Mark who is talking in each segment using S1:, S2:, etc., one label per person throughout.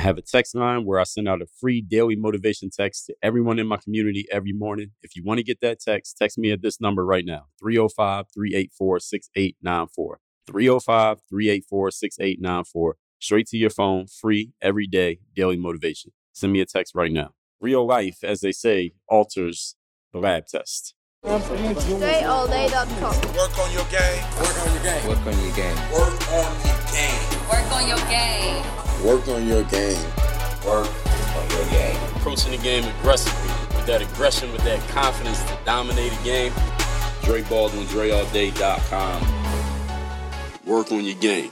S1: I have a text line where I send out a free daily motivation text to everyone in my community every morning. If you want to get that text, text me at this number right now 305 384 6894. 305 384 6894. Straight to your phone, free, every day, daily motivation. Send me a text right now. Real life, as they say, alters the lab test.
S2: DreAllDay.com.
S3: Work on your game.
S4: Work on your game.
S5: Work on your game.
S3: Work on your game.
S6: Work on your game.
S4: Work on your game.
S5: Work on your game.
S1: Approaching the game aggressively, with that aggression, with that confidence to dominate a game. Dre Baldwin, DreAllDay.com. Work on your game.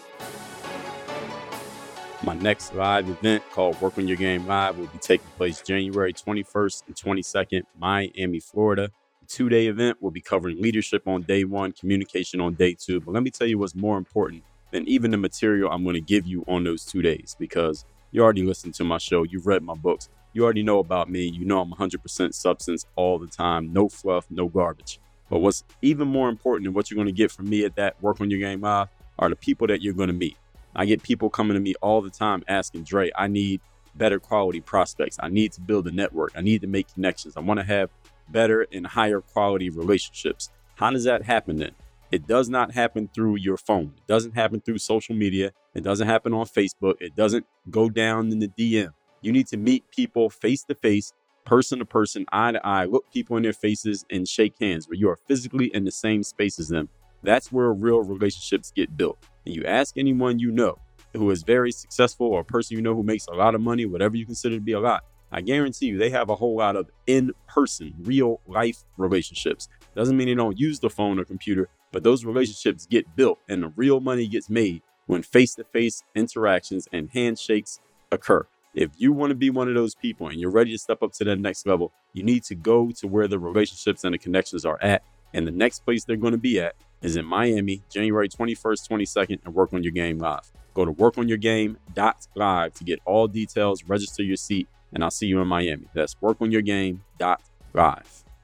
S1: My next live event called Work on Your Game Live will be taking place January 21st and 22nd, Miami, Florida. The two day event will be covering leadership on day one, communication on day two. But let me tell you what's more important than even the material I'm going to give you on those two days because you already listened to my show, you've read my books, you already know about me, you know I'm 100% substance all the time, no fluff, no garbage. But what's even more important than what you're going to get from me at that Work on Your Game Live are the people that you're going to meet. I get people coming to me all the time asking, Dre, I need better quality prospects. I need to build a network. I need to make connections. I want to have better and higher quality relationships. How does that happen then? It does not happen through your phone. It doesn't happen through social media. It doesn't happen on Facebook. It doesn't go down in the DM. You need to meet people face to face, person to person, eye to eye, look people in their faces and shake hands where you are physically in the same space as them. That's where real relationships get built. And you ask anyone you know who is very successful or a person you know who makes a lot of money, whatever you consider to be a lot, I guarantee you they have a whole lot of in person, real life relationships. Doesn't mean they don't use the phone or computer, but those relationships get built and the real money gets made when face to face interactions and handshakes occur. If you want to be one of those people and you're ready to step up to that next level, you need to go to where the relationships and the connections are at. And the next place they're going to be at is in Miami, January 21st, 22nd, and Work on Your Game Live. Go to workonyourgame.live to get all details, register your seat, and I'll see you in Miami. That's workonyourgame.live.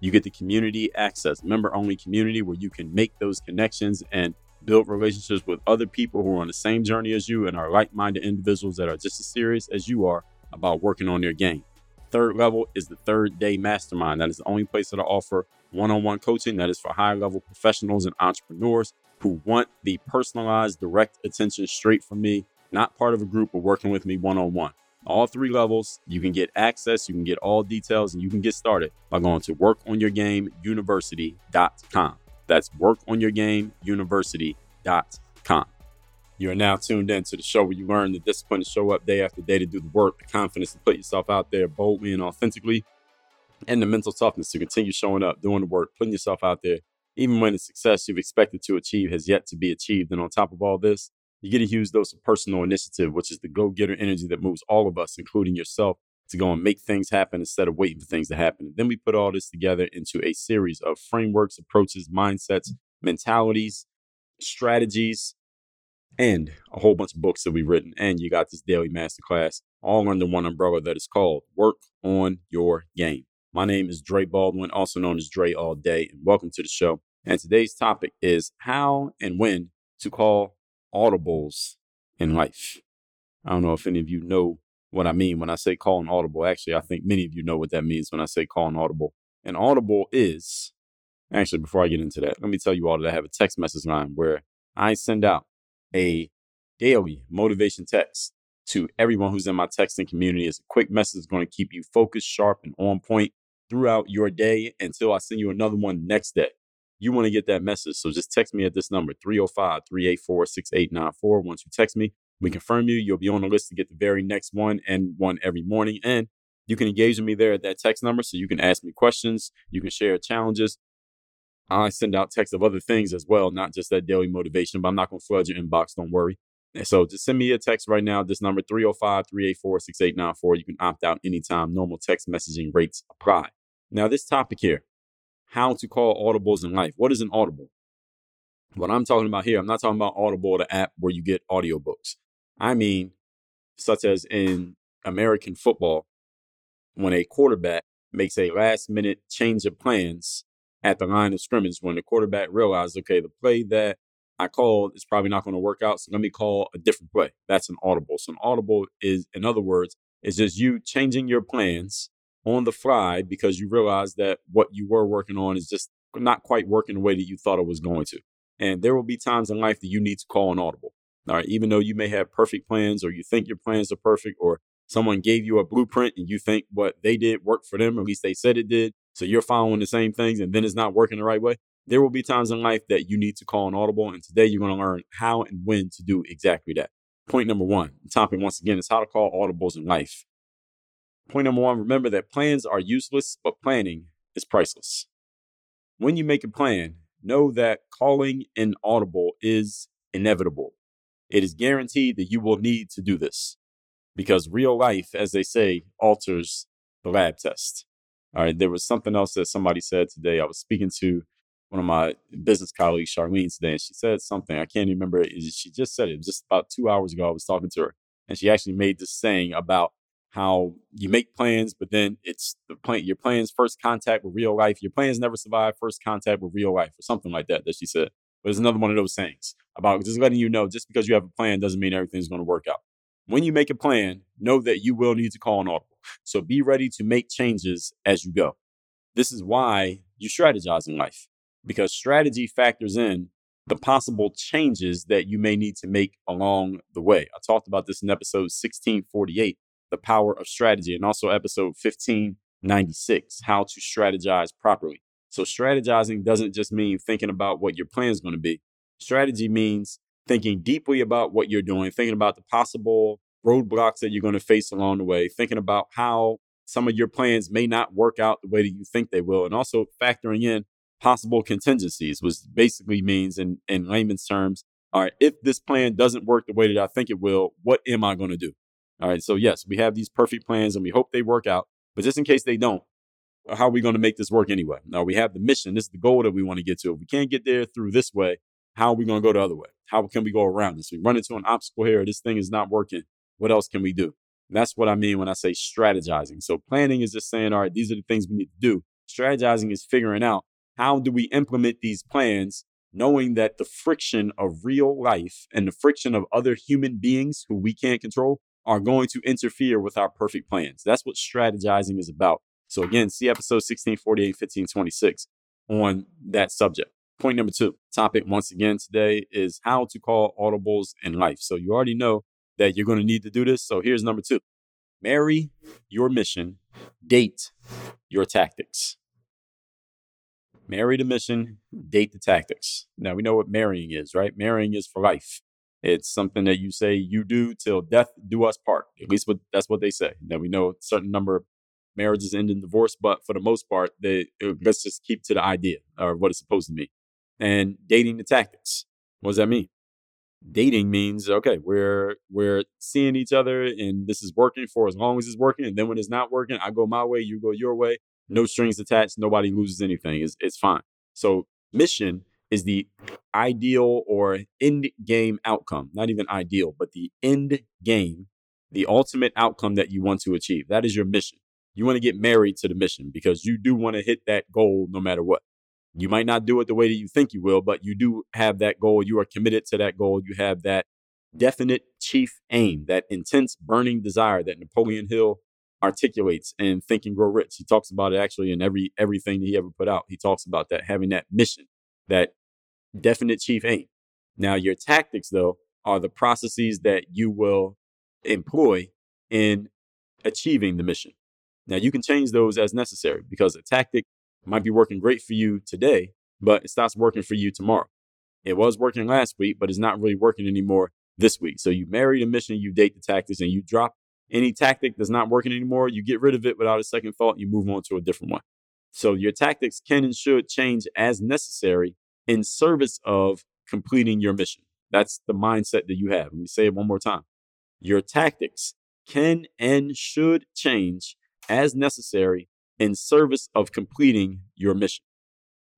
S1: you get the community access, member only community where you can make those connections and build relationships with other people who are on the same journey as you and are like minded individuals that are just as serious as you are about working on their game. Third level is the third day mastermind. That is the only place that I offer one on one coaching that is for high level professionals and entrepreneurs who want the personalized, direct attention straight from me, not part of a group, but working with me one on one all three levels. You can get access, you can get all details, and you can get started by going to workonyourgameuniversity.com. That's workonyourgameuniversity.com. You are now tuned in to the show where you learn the discipline to show up day after day to do the work, the confidence to put yourself out there boldly and authentically, and the mental toughness to continue showing up, doing the work, putting yourself out there, even when the success you've expected to achieve has yet to be achieved. And on top of all this, you get a huge dose of personal initiative, which is the go getter energy that moves all of us, including yourself, to go and make things happen instead of waiting for things to happen. And then we put all this together into a series of frameworks, approaches, mindsets, mentalities, strategies, and a whole bunch of books that we've written. And you got this daily masterclass all under one umbrella that is called Work on Your Game. My name is Dre Baldwin, also known as Dre All Day, and welcome to the show. And today's topic is how and when to call audibles in life. I don't know if any of you know what I mean when I say call an audible. Actually, I think many of you know what that means when I say call an audible. An audible is, actually, before I get into that, let me tell you all that I have a text message line where I send out a daily motivation text to everyone who's in my texting community. It's a quick message going to keep you focused, sharp, and on point throughout your day until I send you another one next day you want to get that message. So just text me at this number, 305 384 6894. Once you text me, we confirm you. You'll be on the list to get the very next one and one every morning. And you can engage with me there at that text number. So you can ask me questions, you can share challenges. I send out texts of other things as well, not just that daily motivation, but I'm not going to flood your inbox. Don't worry. And so just send me a text right now. This number 305 384 6894. You can opt out anytime. Normal text messaging rates apply. Now, this topic here how to call audibles in life. What is an audible? What I'm talking about here, I'm not talking about Audible, the app where you get audiobooks. I mean, such as in American football, when a quarterback makes a last minute change of plans at the line of scrimmage, when the quarterback realizes, okay, the play that I called is probably not going to work out. So let me call a different play. That's an audible. So an audible is, in other words, is just you changing your plans on the fly because you realize that what you were working on is just not quite working the way that you thought it was going to. And there will be times in life that you need to call an audible. All right. Even though you may have perfect plans or you think your plans are perfect or someone gave you a blueprint and you think what they did worked for them, or at least they said it did. So you're following the same things and then it's not working the right way. There will be times in life that you need to call an audible. And today you're going to learn how and when to do exactly that. Point number one, the topic once again is how to call audibles in life. Point number one, remember that plans are useless, but planning is priceless. When you make a plan, know that calling an audible is inevitable. It is guaranteed that you will need to do this because real life, as they say, alters the lab test. All right, there was something else that somebody said today. I was speaking to one of my business colleagues, Charlene, today, and she said something. I can't remember. She just said it just about two hours ago. I was talking to her, and she actually made this saying about how you make plans, but then it's the plan, your plans first contact with real life. Your plans never survive first contact with real life, or something like that. That she said. But it's another one of those sayings about just letting you know just because you have a plan doesn't mean everything's going to work out. When you make a plan, know that you will need to call an audible. So be ready to make changes as you go. This is why you strategize in life because strategy factors in the possible changes that you may need to make along the way. I talked about this in episode 1648 the power of strategy, and also episode 1596, how to strategize properly. So, strategizing doesn't just mean thinking about what your plan is going to be. Strategy means thinking deeply about what you're doing, thinking about the possible roadblocks that you're going to face along the way, thinking about how some of your plans may not work out the way that you think they will, and also factoring in possible contingencies, which basically means, in, in layman's terms, all right, if this plan doesn't work the way that I think it will, what am I going to do? All right. So, yes, we have these perfect plans and we hope they work out. But just in case they don't, uh, how are we going to make this work anyway? Now, we have the mission. This is the goal that we want to get to. If we can't get there through this way, how are we going to go the other way? How can we go around this? We run into an obstacle here. This thing is not working. What else can we do? And that's what I mean when I say strategizing. So, planning is just saying, all right, these are the things we need to do. Strategizing is figuring out how do we implement these plans knowing that the friction of real life and the friction of other human beings who we can't control are going to interfere with our perfect plans. That's what strategizing is about. So again, see episode 1648, 1526 on that subject. Point number two, topic once again today is how to call audibles in life. So you already know that you're going to need to do this. So here's number two. Marry your mission, date your tactics. Marry the mission, date the tactics. Now we know what marrying is, right? Marrying is for life. It's something that you say you do till death do us part. At least what, that's what they say. Now we know a certain number of marriages end in divorce, but for the most part, they uh, let's just keep to the idea or what it's supposed to mean. And dating the tactics. What does that mean? Dating means okay, we're we're seeing each other and this is working for as long as it's working. And then when it's not working, I go my way, you go your way. No strings attached. Nobody loses anything. It's it's fine. So mission is the ideal or end game outcome. Not even ideal, but the end game, the ultimate outcome that you want to achieve. That is your mission. You want to get married to the mission because you do want to hit that goal no matter what. You might not do it the way that you think you will, but you do have that goal. You are committed to that goal. You have that definite chief aim, that intense burning desire that Napoleon Hill articulates in Think and Grow Rich. He talks about it actually in every everything that he ever put out. He talks about that having that mission, that definite chief aim. Now, your tactics, though, are the processes that you will employ in achieving the mission. Now, you can change those as necessary because a tactic might be working great for you today, but it stops working for you tomorrow. It was working last week, but it's not really working anymore this week. So you marry the mission, you date the tactics, and you drop any tactic that's not working anymore. You get rid of it without a second thought. You move on to a different one. So your tactics can and should change as necessary in service of completing your mission. That's the mindset that you have. Let me say it one more time. Your tactics can and should change as necessary in service of completing your mission.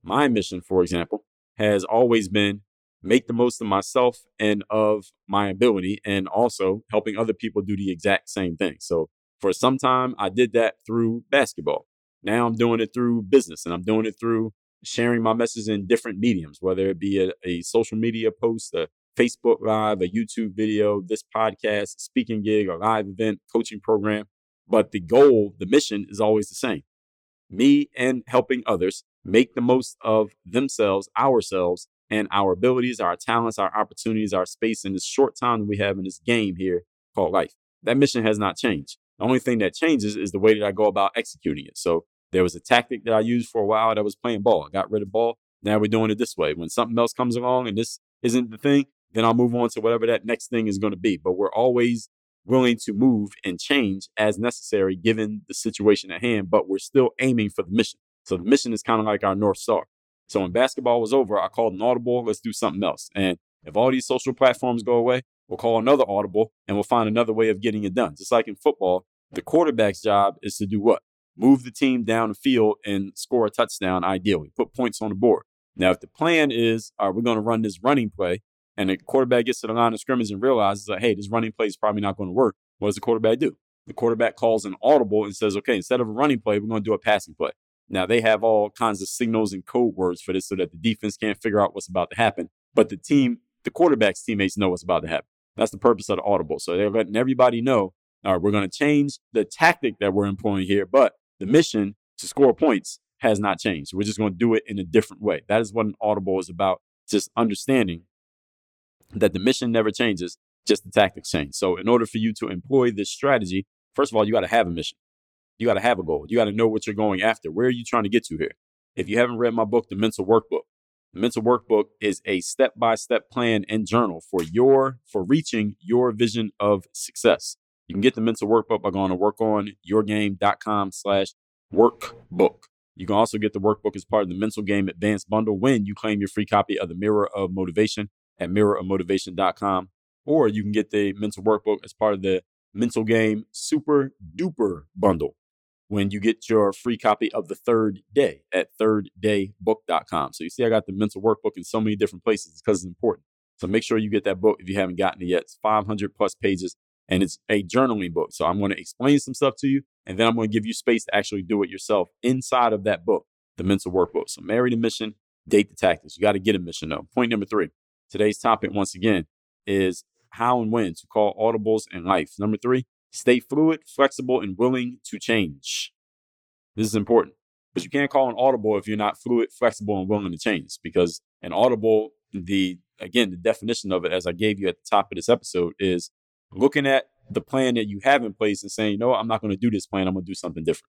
S1: My mission, for example, has always been make the most of myself and of my ability and also helping other people do the exact same thing. So for some time, I did that through basketball. Now I'm doing it through business and I'm doing it through sharing my message in different mediums, whether it be a, a social media post, a Facebook Live, a YouTube video, this podcast, speaking gig, a live event, coaching program. But the goal, the mission is always the same. Me and helping others make the most of themselves, ourselves, and our abilities, our talents, our opportunities, our space in this short time that we have in this game here called life. That mission has not changed. The only thing that changes is the way that I go about executing it. So there was a tactic that I used for a while that was playing ball. I got rid of ball. Now we're doing it this way. When something else comes along and this isn't the thing, then I'll move on to whatever that next thing is going to be. But we're always willing to move and change as necessary given the situation at hand, but we're still aiming for the mission. So the mission is kind of like our North Star. So when basketball was over, I called an audible, let's do something else. And if all these social platforms go away, we'll call another audible and we'll find another way of getting it done. Just like in football, the quarterback's job is to do what? Move the team down the field and score a touchdown, ideally, put points on the board. Now, if the plan is, all right, we're going to run this running play, and the quarterback gets to the line of scrimmage and realizes that, hey, this running play is probably not going to work, what does the quarterback do? The quarterback calls an audible and says, okay, instead of a running play, we're going to do a passing play. Now, they have all kinds of signals and code words for this so that the defense can't figure out what's about to happen. But the team, the quarterback's teammates know what's about to happen. That's the purpose of the audible. So they're letting everybody know, all right, we're going to change the tactic that we're employing here, but the mission to score points has not changed. We're just going to do it in a different way. That is what an audible is about. Just understanding that the mission never changes, just the tactics change. So in order for you to employ this strategy, first of all, you got to have a mission. You got to have a goal. You got to know what you're going after. Where are you trying to get to here? If you haven't read my book, The Mental Workbook, the Mental Workbook is a step-by-step plan and journal for your for reaching your vision of success. You can get the mental workbook by going to workonyourgame.com slash workbook. You can also get the workbook as part of the Mental Game Advanced Bundle when you claim your free copy of the Mirror of Motivation at mirrorofmotivation.com. Or you can get the mental workbook as part of the Mental Game Super Duper Bundle when you get your free copy of the third day at thirddaybook.com. So you see, I got the mental workbook in so many different places because it's important. So make sure you get that book if you haven't gotten it yet. It's 500 plus pages and it's a journaling book. So I'm going to explain some stuff to you and then I'm going to give you space to actually do it yourself inside of that book, the mental workbook. So marry the mission, date the tactics. You got to get a mission though. Point number three. Today's topic, once again, is how and when to call audibles in life. Number three, stay fluid, flexible, and willing to change. This is important because you can't call an audible if you're not fluid, flexible, and willing to change. Because an audible, the again, the definition of it, as I gave you at the top of this episode, is looking at the plan that you have in place and saying, you know what, I'm not going to do this plan. I'm going to do something different.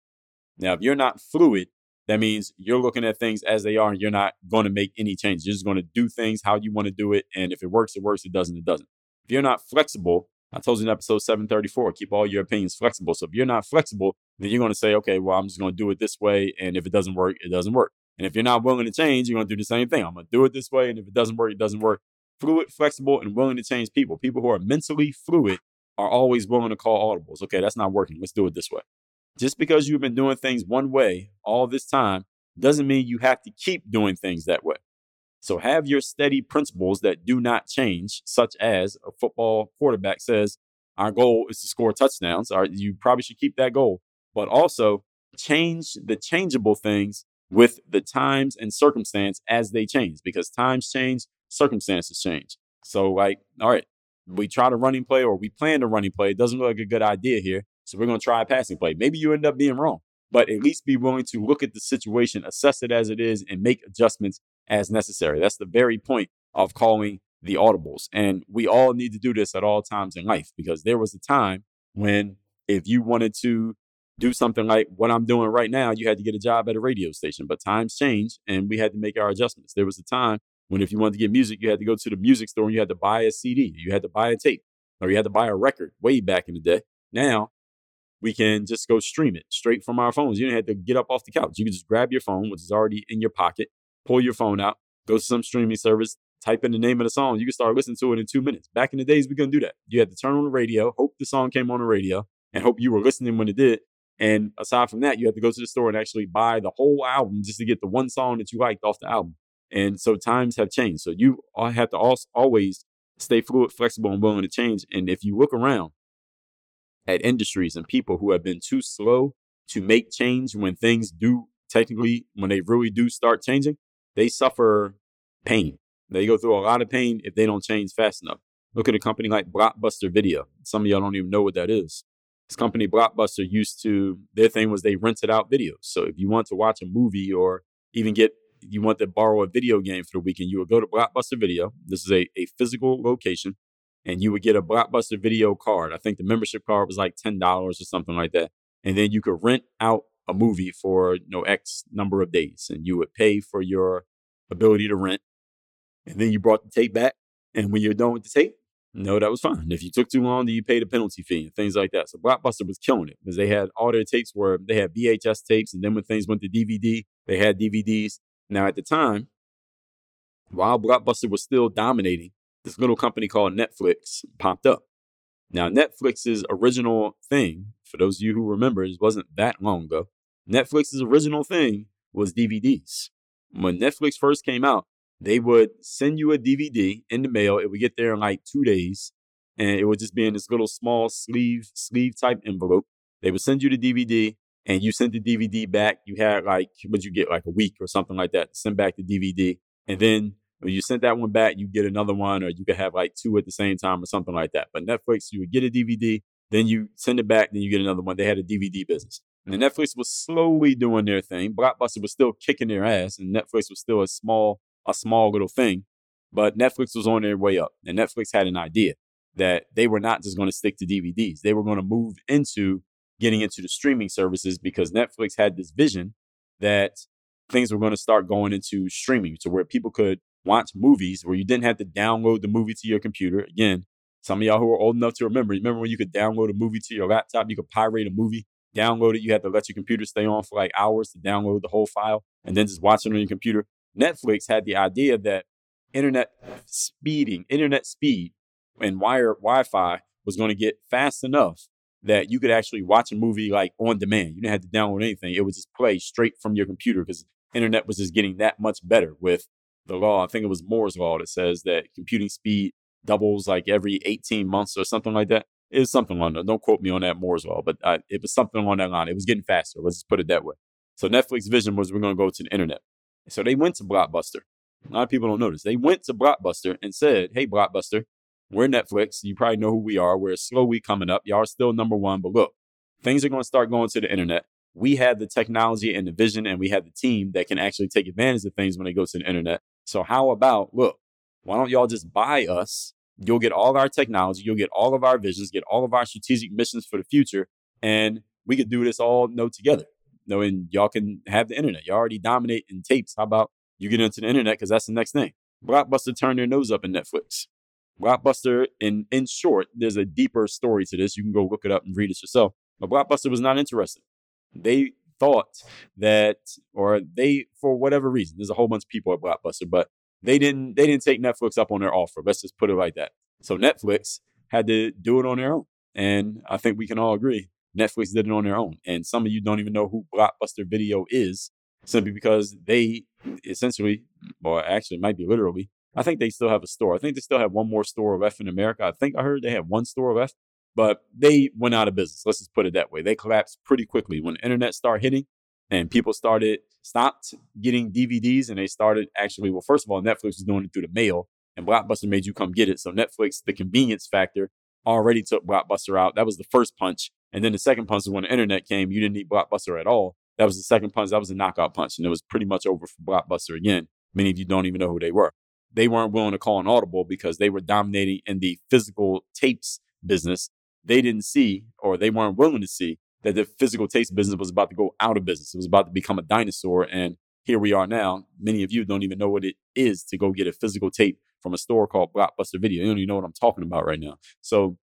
S1: Now, if you're not fluid, that means you're looking at things as they are and you're not going to make any changes. You're just going to do things how you want to do it. And if it works, it works. It doesn't, it doesn't. If you're not flexible, I told you in episode 734, keep all your opinions flexible. So if you're not flexible, then you're going to say, okay, well, I'm just going to do it this way. And if it doesn't work, it doesn't work. And if you're not willing to change, you're going to do the same thing. I'm going to do it this way. And if it doesn't work, it doesn't work. Fluid, flexible, and willing to change people. People who are mentally fluid are always willing to call audibles. Okay, that's not working. Let's do it this way. Just because you've been doing things one way all this time doesn't mean you have to keep doing things that way. So have your steady principles that do not change, such as a football quarterback says, our goal is to score touchdowns. Right, you probably should keep that goal, but also change the changeable things with the times and circumstance as they change because times change, circumstances change. So, like, all right, we try to running play or we plan to running play. It doesn't look like a good idea here. So we're going to try a passing play. Maybe you end up being wrong, but at least be willing to look at the situation, assess it as it is, and make adjustments as necessary. That's the very point of calling the audibles. And we all need to do this at all times in life because there was a time when if you wanted to do something like what I'm doing right now, you had to get a job at a radio station. But times change and we had to make our adjustments. There was a time when if you wanted to get music, you had to go to the music store and you had to buy a CD, you had to buy a tape, or you had to buy a record way back in the day. Now we can just go stream it straight from our phones. You don't have to get up off the couch. You can just grab your phone, which is already in your pocket, pull your phone out, go to some streaming service, type in the name of the song, you can start listening to it in two minutes. Back in the days, we couldn't do that. You had to turn on the radio, hope the song came on the radio, and hope you were listening when it did. And aside from that, you had to go to the store and actually buy the whole album just to get the one song that you liked off the album. And so times have changed. So you have to always stay fluid, flexible, and willing to change. And if you look around at industries and people who have been too slow to make change when things do technically, when they really do start changing, they suffer pain. They go through a lot of pain if they don't change fast enough. Look at a company like Blockbuster Video. Some of y'all don't even know what that is. This company, Blockbuster, used to, their thing was they rented out videos. So if you want to watch a movie or even get, you want to borrow a video game for the weekend, you would go to Blockbuster Video. This is a, a physical location and you would get a Blockbuster Video card. I think the membership card was like $10 or something like that. And then you could rent out a movie for you know X number of days and you would pay for your ability to rent. And then you brought the tape back. And when you're done with the tape, no, that was fine. If you took too long, then you paid a penalty fee and things like that. So Blockbuster was killing it because they had all their tapes were they had VHS tapes, and then when things went to DVD, they had DVDs. Now at the time, while Blockbuster was still dominating, this little company called Netflix popped up. Now Netflix's original thing, for those of you who remember, it wasn't that long ago. Netflix's original thing was DVDs. When Netflix first came out, they would send you a DVD in the mail. It would get there in like two days, and it would just be in this little small sleeve sleeve type envelope. They would send you the DVD, and you sent the DVD back. You had like what you get like a week or something like that. Send back the DVD, and then when you sent that one back, you get another one, or you could have like two at the same time or something like that. But Netflix, you would get a DVD, then you send it back, then you get another one. They had a DVD business. And mm-hmm. Netflix was slowly doing their thing. Blockbuster was still kicking their ass, and Netflix was still a small a small little thing. But Netflix was on their way up. And Netflix had an idea that they were not just going to stick to DVDs. They were going to move into getting into the streaming services because Netflix had this vision that things were going to start going into streaming to where people could watch movies where you didn't have to download the movie to your computer. Again, some of y'all who are old enough to remember, remember when you could download a movie to your laptop, you could pirate a movie, download it, you had to let your computer stay on for like hours to download the whole file and then just watch it on your computer. Netflix had the idea that internet speeding, internet speed, and wire Wi-Fi was going to get fast enough that you could actually watch a movie like on demand. You didn't have to download anything; it would just play straight from your computer because internet was just getting that much better with the law. I think it was Moore's law that says that computing speed doubles like every 18 months or something like that. It was something on that. Don't quote me on that Moore's law, but uh, it was something on that line. It was getting faster. Let's just put it that way. So Netflix vision was we're going to go to the internet. So they went to Blockbuster. A lot of people don't notice. They went to Blockbuster and said, Hey, Blockbuster, we're Netflix. You probably know who we are. We're slowly coming up. Y'all are still number one, but look, things are going to start going to the internet. We have the technology and the vision, and we have the team that can actually take advantage of things when they go to the internet. So, how about, look, why don't y'all just buy us? You'll get all our technology, you'll get all of our visions, get all of our strategic missions for the future, and we could do this all know together know, and y'all can have the internet. You all already dominate in tapes. How about you get into the internet? Because that's the next thing. Blockbuster turned their nose up in Netflix. Blockbuster, in in short, there's a deeper story to this. You can go look it up and read it yourself. But Blockbuster was not interested. They thought that, or they, for whatever reason, there's a whole bunch of people at Blockbuster, but they didn't they didn't take Netflix up on their offer. Let's just put it like that. So Netflix had to do it on their own. And I think we can all agree Netflix did it on their own. And some of you don't even know who Blockbuster Video is simply because they essentially, or actually might be literally, I think they still have a store. I think they still have one more store left in America. I think I heard they have one store left, but they went out of business. Let's just put it that way. They collapsed pretty quickly when the internet started hitting and people started stopped getting DVDs and they started actually, well, first of all, Netflix was doing it through the mail and Blockbuster made you come get it. So Netflix, the convenience factor already took Blockbuster out. That was the first punch. And then the second punch is when the internet came, you didn't need Blockbuster at all. That was the second punch. That was a knockout punch. And it was pretty much over for Blockbuster again. Many of you don't even know who they were. They weren't willing to call an audible because they were dominating in the physical tapes business. They didn't see, or they weren't willing to see, that the physical tapes business was about to go out of business. It was about to become a dinosaur. And here we are now. Many of you don't even know what it is to go get a physical tape from a store called Blockbuster Video. You don't even know what I'm talking about right now. So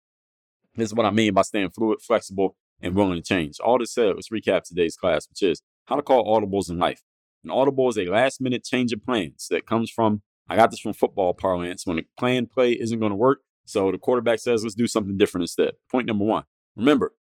S1: this is what I mean by staying fluid, flexible, and willing to change. All this said, let's recap today's class, which is how to call audibles in life. An audible is a last minute change of plans that comes from I got this from football parlance. When a plan play isn't going to work, so the quarterback says, let's do something different instead. Point number one remember,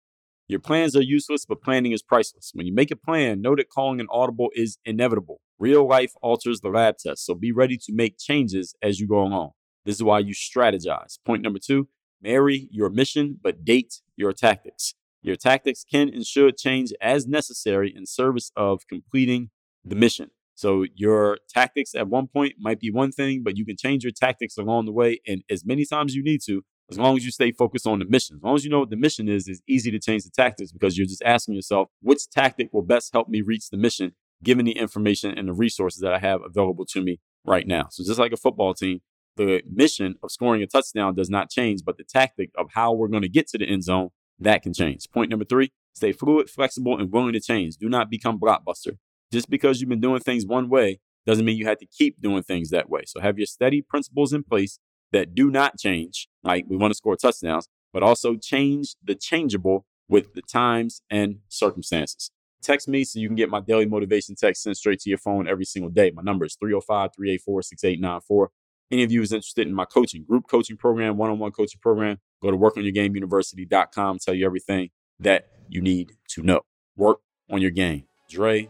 S1: your plans are useless, but planning is priceless. When you make a plan, know that calling an audible is inevitable. Real life alters the lab test, so be ready to make changes as you go along. This is why you strategize. Point number two marry your mission, but date your tactics. Your tactics can and should change as necessary in service of completing the mission. So your tactics at one point might be one thing, but you can change your tactics along the way and as many times you need to, as long as you stay focused on the mission. As long as you know what the mission is, it's easy to change the tactics because you're just asking yourself, which tactic will best help me reach the mission, given the information and the resources that I have available to me right now. So just like a football team, the mission of scoring a touchdown does not change, but the tactic of how we're going to get to the end zone, that can change. Point number three, stay fluid, flexible, and willing to change. Do not become blockbuster. Just because you've been doing things one way doesn't mean you have to keep doing things that way. So have your steady principles in place that do not change. Like we want to score touchdowns, but also change the changeable with the times and circumstances. Text me so you can get my daily motivation text sent straight to your phone every single day. My number is 305 384 6894. Any of you is interested in my coaching, group coaching program, one on one coaching program, go to workonyourgameuniversity.com, tell you everything that you need to know. Work on your game. Dre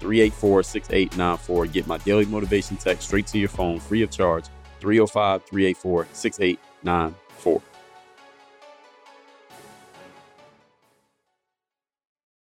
S1: 384 6894. Get my daily motivation text straight to your phone free of charge 305 384 6894.